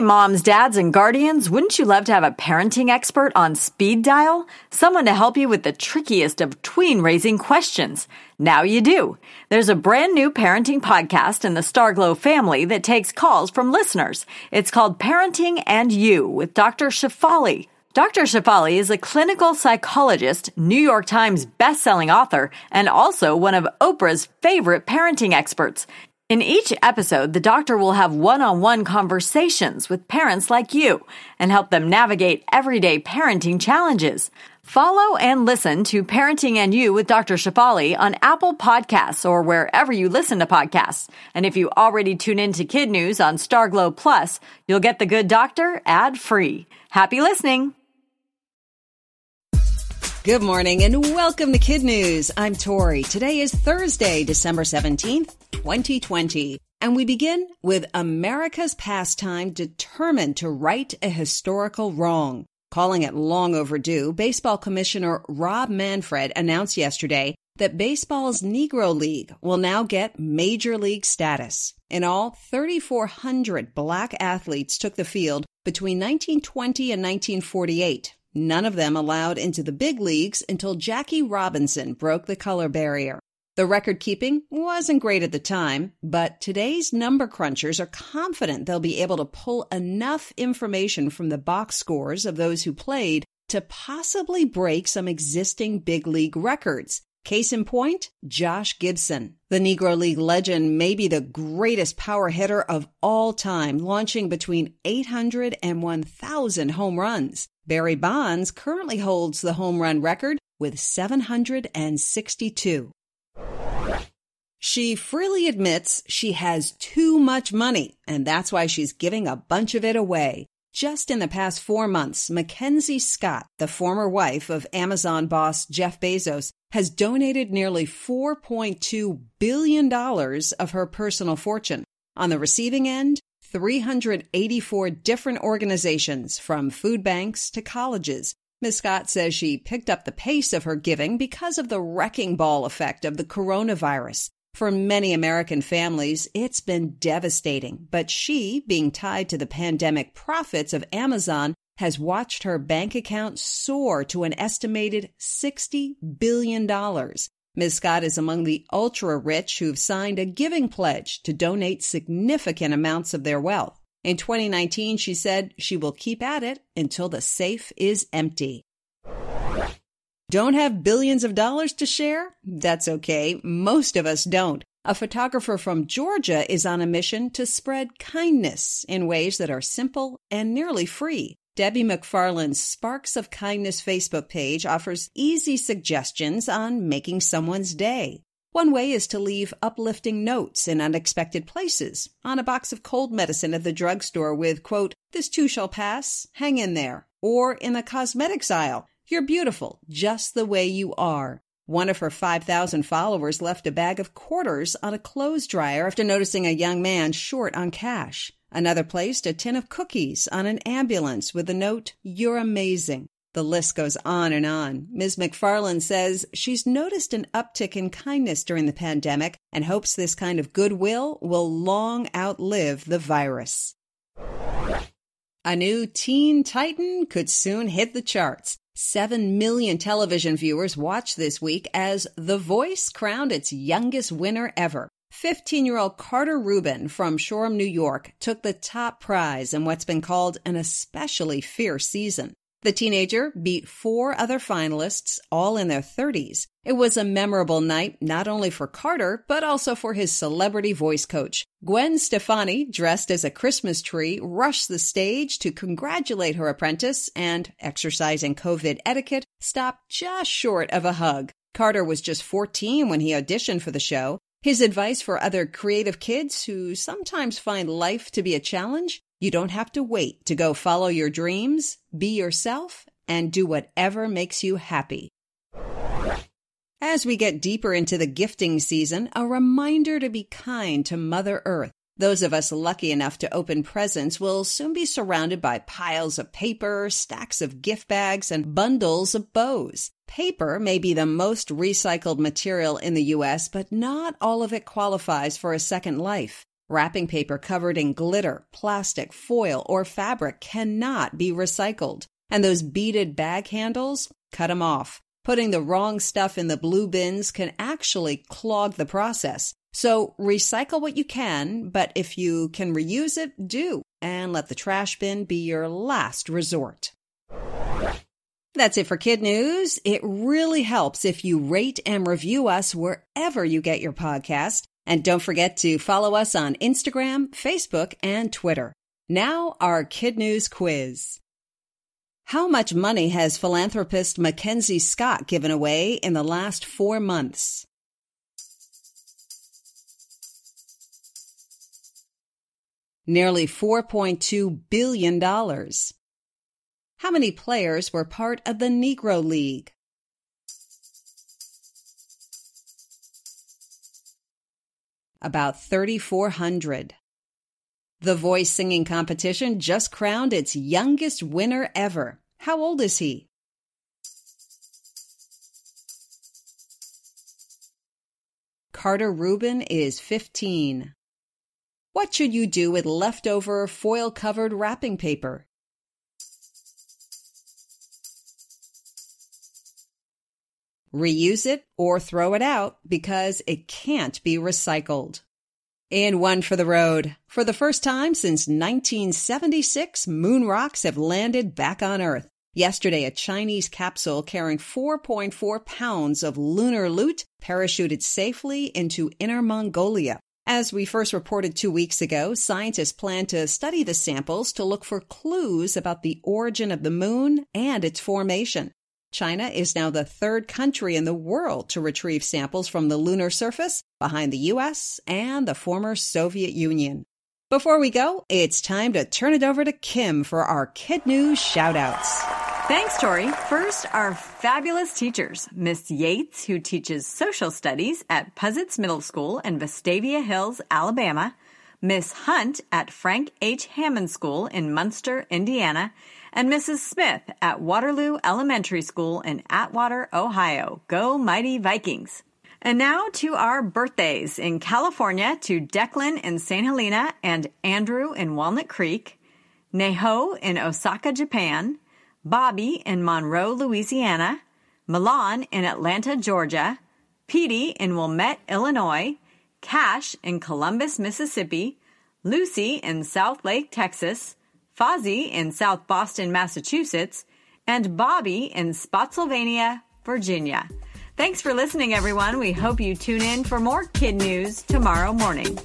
Moms, dads, and guardians, wouldn't you love to have a parenting expert on speed dial? Someone to help you with the trickiest of tween raising questions. Now you do. There's a brand new parenting podcast in the Starglow family that takes calls from listeners. It's called Parenting and You with Dr. Shefali. Dr. Shefali is a clinical psychologist, New York Times bestselling author, and also one of Oprah's favorite parenting experts. In each episode, the doctor will have one on one conversations with parents like you and help them navigate everyday parenting challenges. Follow and listen to Parenting and You with Dr. Shefali on Apple Podcasts or wherever you listen to podcasts. And if you already tune in to Kid News on Starglow Plus, you'll get the good doctor ad free. Happy listening! Good morning and welcome to Kid News. I'm Tori. Today is Thursday, December 17th, 2020. And we begin with America's pastime determined to right a historical wrong. Calling it long overdue, Baseball Commissioner Rob Manfred announced yesterday that baseball's Negro League will now get major league status. In all, 3,400 black athletes took the field between 1920 and 1948 none of them allowed into the big leagues until Jackie Robinson broke the color barrier. The record keeping wasn't great at the time, but today's number crunchers are confident they'll be able to pull enough information from the box scores of those who played to possibly break some existing big league records. Case in point, Josh Gibson. The Negro League legend may be the greatest power hitter of all time, launching between 800 and 1,000 home runs. Barry Bonds currently holds the home run record with 762. She freely admits she has too much money, and that's why she's giving a bunch of it away. Just in the past four months, Mackenzie Scott, the former wife of Amazon boss Jeff Bezos, has donated nearly $4.2 billion of her personal fortune. On the receiving end, 384 different organizations, from food banks to colleges. Ms. Scott says she picked up the pace of her giving because of the wrecking ball effect of the coronavirus. For many American families, it's been devastating, but she, being tied to the pandemic profits of Amazon, has watched her bank account soar to an estimated $60 billion. Ms. Scott is among the ultra rich who've signed a giving pledge to donate significant amounts of their wealth. In 2019, she said she will keep at it until the safe is empty. Don't have billions of dollars to share? That's okay. Most of us don't. A photographer from Georgia is on a mission to spread kindness in ways that are simple and nearly free. Debbie McFarland's Sparks of Kindness Facebook page offers easy suggestions on making someone's day. One way is to leave uplifting notes in unexpected places, on a box of cold medicine at the drugstore with, quote, this too shall pass, hang in there, or in the cosmetics aisle, you're beautiful, just the way you are. One of her 5,000 followers left a bag of quarters on a clothes dryer after noticing a young man short on cash. Another placed a tin of cookies on an ambulance with the note, You're amazing. The list goes on and on. Ms. McFarland says she's noticed an uptick in kindness during the pandemic and hopes this kind of goodwill will long outlive the virus. A new Teen Titan could soon hit the charts. Seven million television viewers watched this week as The Voice crowned its youngest winner ever. 15 year old Carter Rubin from Shoreham, New York, took the top prize in what's been called an especially fierce season. The teenager beat four other finalists, all in their 30s. It was a memorable night not only for Carter, but also for his celebrity voice coach. Gwen Stefani, dressed as a Christmas tree, rushed the stage to congratulate her apprentice and, exercising COVID etiquette, stopped just short of a hug. Carter was just 14 when he auditioned for the show. His advice for other creative kids who sometimes find life to be a challenge you don't have to wait to go follow your dreams, be yourself, and do whatever makes you happy. As we get deeper into the gifting season, a reminder to be kind to Mother Earth. Those of us lucky enough to open presents will soon be surrounded by piles of paper, stacks of gift bags, and bundles of bows. Paper may be the most recycled material in the U.S., but not all of it qualifies for a second life. Wrapping paper covered in glitter, plastic, foil, or fabric cannot be recycled. And those beaded bag handles, cut them off. Putting the wrong stuff in the blue bins can actually clog the process. So recycle what you can, but if you can reuse it, do, and let the trash bin be your last resort. That's it for Kid News. It really helps if you rate and review us wherever you get your podcast. And don't forget to follow us on Instagram, Facebook, and Twitter. Now, our Kid News quiz. How much money has philanthropist Mackenzie Scott given away in the last four months? Nearly $4.2 billion. How many players were part of the Negro League? About 3,400. The voice singing competition just crowned its youngest winner ever. How old is he? Carter Rubin is 15. What should you do with leftover foil covered wrapping paper? Reuse it or throw it out because it can't be recycled. And one for the road. For the first time since 1976, moon rocks have landed back on Earth. Yesterday, a Chinese capsule carrying 4.4 pounds of lunar loot parachuted safely into Inner Mongolia. As we first reported two weeks ago, scientists plan to study the samples to look for clues about the origin of the moon and its formation. China is now the third country in the world to retrieve samples from the lunar surface behind the US and the former Soviet Union. Before we go, it's time to turn it over to Kim for our Kid News shoutouts. Thanks, Tori. First, our fabulous teachers, Miss Yates, who teaches social studies at Pizitz Middle School in Vestavia Hills, Alabama, Miss Hunt at Frank H. Hammond School in Munster, Indiana, and Mrs. Smith at Waterloo Elementary School in Atwater, Ohio. Go Mighty Vikings! And now to our birthdays in California to Declan in St. Helena and Andrew in Walnut Creek, Neho in Osaka, Japan, Bobby in Monroe, Louisiana, Milan in Atlanta, Georgia, Petey in Wilmette, Illinois, Cash in Columbus, Mississippi, Lucy in Southlake, Texas, Fozzie in South Boston, Massachusetts, and Bobby in Spotsylvania, Virginia. Thanks for listening, everyone. We hope you tune in for more kid news tomorrow morning.